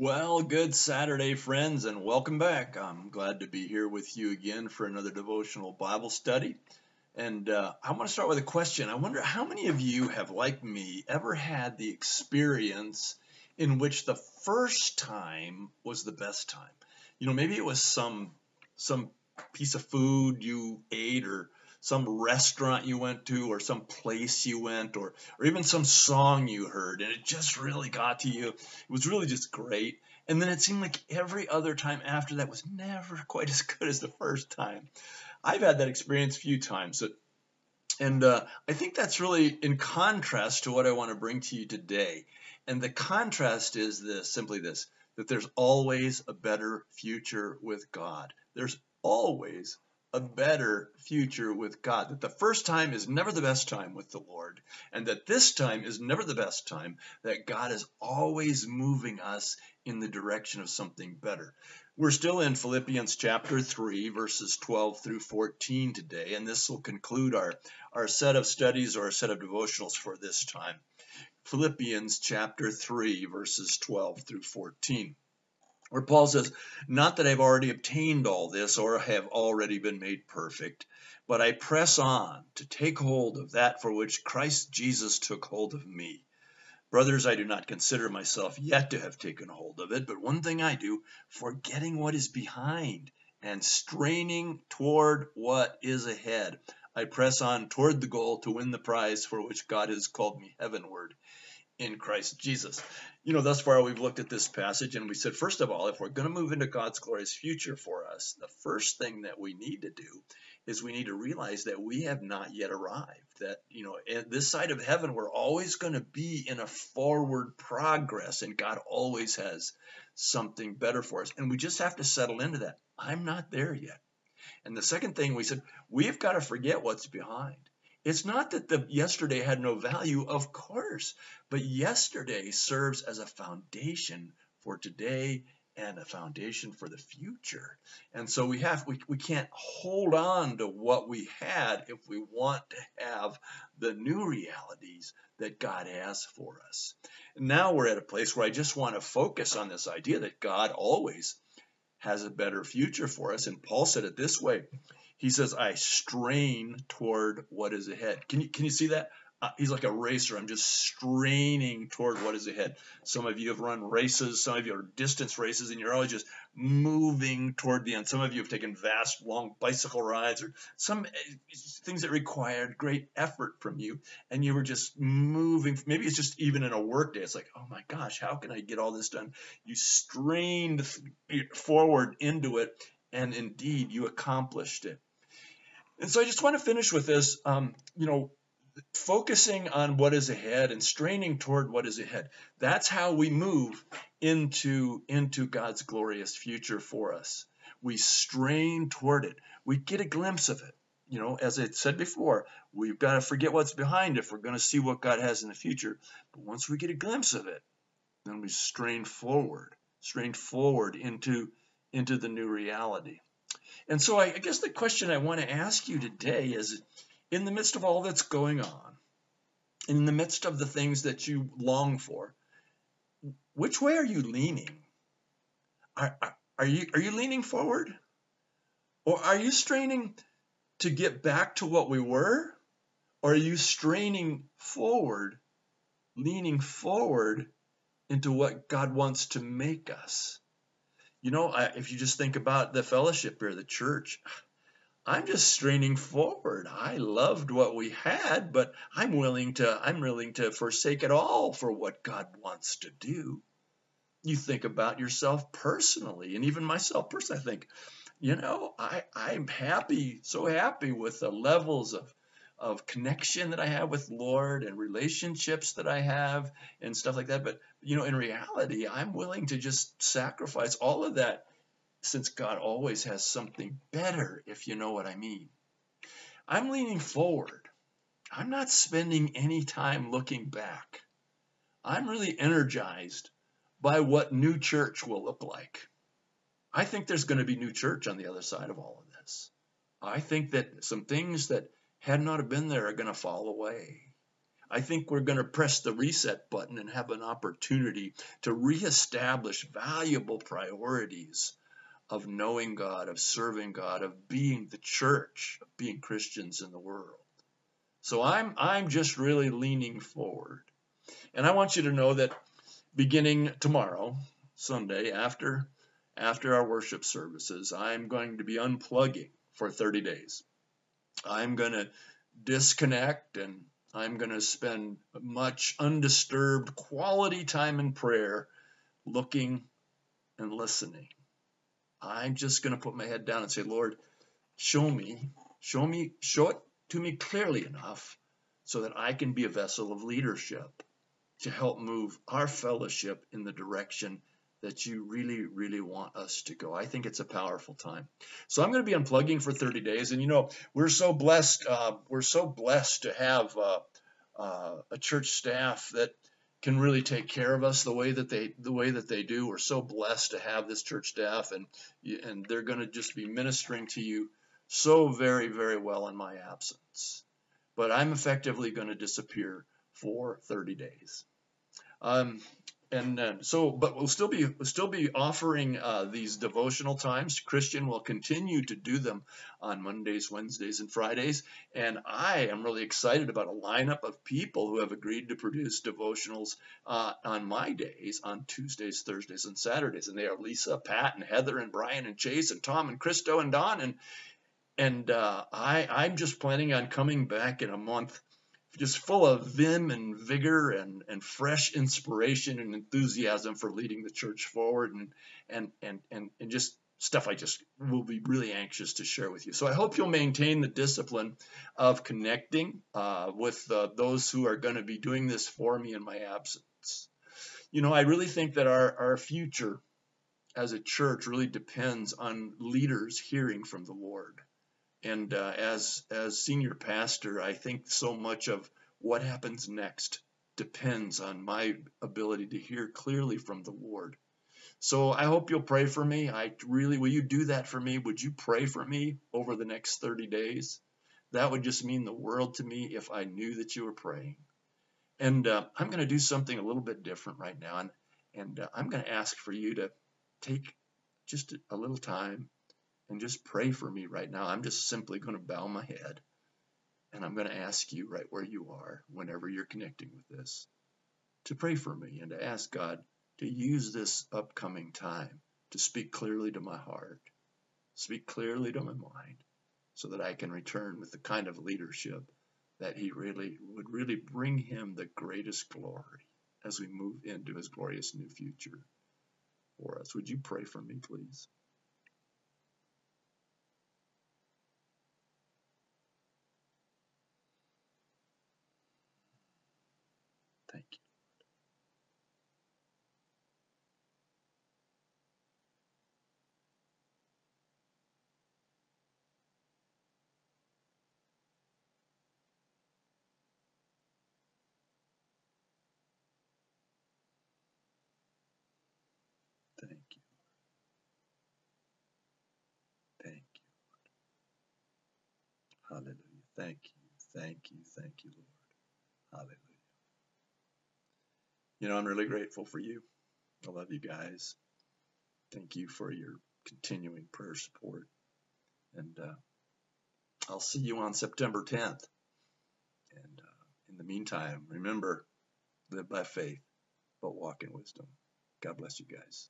Well, good Saturday, friends, and welcome back. I'm glad to be here with you again for another devotional Bible study. And uh, I want to start with a question. I wonder how many of you have, like me, ever had the experience in which the first time was the best time? You know, maybe it was some some piece of food you ate or some restaurant you went to or some place you went or or even some song you heard and it just really got to you. It was really just great. And then it seemed like every other time after that was never quite as good as the first time. I've had that experience a few times. And uh, I think that's really in contrast to what I want to bring to you today. And the contrast is this simply this that there's always a better future with God. There's always a better future with God. That the first time is never the best time with the Lord, and that this time is never the best time, that God is always moving us in the direction of something better. We're still in Philippians chapter 3, verses 12 through 14 today, and this will conclude our, our set of studies or our set of devotionals for this time. Philippians chapter 3, verses 12 through 14 where Paul says, Not that I've already obtained all this or have already been made perfect, but I press on to take hold of that for which Christ Jesus took hold of me. Brothers, I do not consider myself yet to have taken hold of it, but one thing I do, forgetting what is behind and straining toward what is ahead. I press on toward the goal to win the prize for which God has called me heavenward in Christ Jesus. You know, thus far we've looked at this passage and we said, first of all, if we're going to move into God's glorious future for us, the first thing that we need to do is we need to realize that we have not yet arrived. That, you know, at this side of heaven, we're always going to be in a forward progress, and God always has something better for us. And we just have to settle into that. I'm not there yet. And the second thing we said, we've got to forget what's behind. It's not that the yesterday had no value, of course, but yesterday serves as a foundation for today and a foundation for the future. And so we have we, we can't hold on to what we had if we want to have the new realities that God has for us. And now we're at a place where I just want to focus on this idea that God always has a better future for us. And Paul said it this way he says, I strain toward what is ahead. Can you, can you see that? Uh, he's like a racer. I'm just straining toward what is ahead. Some of you have run races. Some of you are distance races, and you're always just moving toward the end. Some of you have taken vast, long bicycle rides, or some eh, things that required great effort from you, and you were just moving. Maybe it's just even in a work day. It's like, oh my gosh, how can I get all this done? You strained forward into it, and indeed you accomplished it. And so I just want to finish with this, um, you know, focusing on what is ahead and straining toward what is ahead. That's how we move into, into God's glorious future for us. We strain toward it. We get a glimpse of it. You know, as I said before, we've got to forget what's behind if we're going to see what God has in the future. But once we get a glimpse of it, then we strain forward, strain forward into, into the new reality. And so I, guess the question I want to ask you today is in the midst of all that's going on, in the midst of the things that you long for, which way are you leaning? Are, are, are, you, are you leaning forward? Or are you straining to get back to what we were? Or are you straining forward, leaning forward into what God wants to make us? you know, if you just think about the fellowship here, the church, I'm just straining forward. I loved what we had, but I'm willing to I'm willing to forsake it all for what God wants to do. You think about yourself personally, and even myself personally, I think, you know, I, I'm happy, so happy with the levels of of connection that I have with Lord and relationships that I have and stuff like that. But you know, in reality, I'm willing to just sacrifice all of that since God always has something better, if you know what I mean. I'm leaning forward. I'm not spending any time looking back. I'm really energized by what new church will look like. I think there's going to be new church on the other side of all of this. I think that some things that had not have been there are going to fall away. I think we're going to press the reset button and have an opportunity to reestablish valuable priorities of knowing God, of serving God, of being the church, of being Christians in the world. So I'm I'm just really leaning forward. And I want you to know that beginning tomorrow, Sunday, after after our worship services, I'm going to be unplugging for 30 days. I'm going to disconnect and I'm going to spend much undisturbed quality time in prayer looking and listening. I'm just going to put my head down and say, Lord, show me, show me, show it to me clearly enough so that I can be a vessel of leadership to help move our fellowship in the direction that you really, really want us to go. I think it's a powerful time. So I'm going to be unplugging for 30 days, and you know we're so blessed. Uh, we're so blessed to have uh, uh, a church staff that can really take care of us the way that they the way that they do. We're so blessed to have this church staff, and and they're going to just be ministering to you so very, very well in my absence. But I'm effectively going to disappear for 30 days. Um, and uh, so, but we'll still be we'll still be offering uh, these devotional times. Christian will continue to do them on Mondays, Wednesdays, and Fridays. And I am really excited about a lineup of people who have agreed to produce devotionals uh, on my days, on Tuesdays, Thursdays, and Saturdays. And they are Lisa, Pat, and Heather, and Brian, and Chase, and Tom, and Christo, and Don, and and uh, I I'm just planning on coming back in a month just full of vim and vigor and, and fresh inspiration and enthusiasm for leading the church forward and, and, and, and, and just stuff I just will be really anxious to share with you. So I hope you'll maintain the discipline of connecting uh, with uh, those who are going to be doing this for me in my absence. You know, I really think that our, our future as a church really depends on leaders hearing from the Lord. And uh, as as senior pastor, I think so much of what happens next depends on my ability to hear clearly from the Lord. So I hope you'll pray for me. I really will you do that for me? Would you pray for me over the next 30 days? That would just mean the world to me if I knew that you were praying. And uh, I'm going to do something a little bit different right now, and and uh, I'm going to ask for you to take just a little time and just pray for me right now. I'm just simply going to bow my head and I'm going to ask you right where you are, whenever you're connecting with this, to pray for me and to ask God to use this upcoming time to speak clearly to my heart, speak clearly to my mind, so that I can return with the kind of leadership that He really would really bring Him the greatest glory as we move into His glorious new future for us. Would you pray for me, please? Thank you. Thank you. Thank you. Hallelujah. Thank you. Thank you. Thank you, Lord. Hallelujah. You know, I'm really grateful for you. I love you guys. Thank you for your continuing prayer support. And uh, I'll see you on September 10th. And uh, in the meantime, remember live by faith, but walk in wisdom. God bless you guys.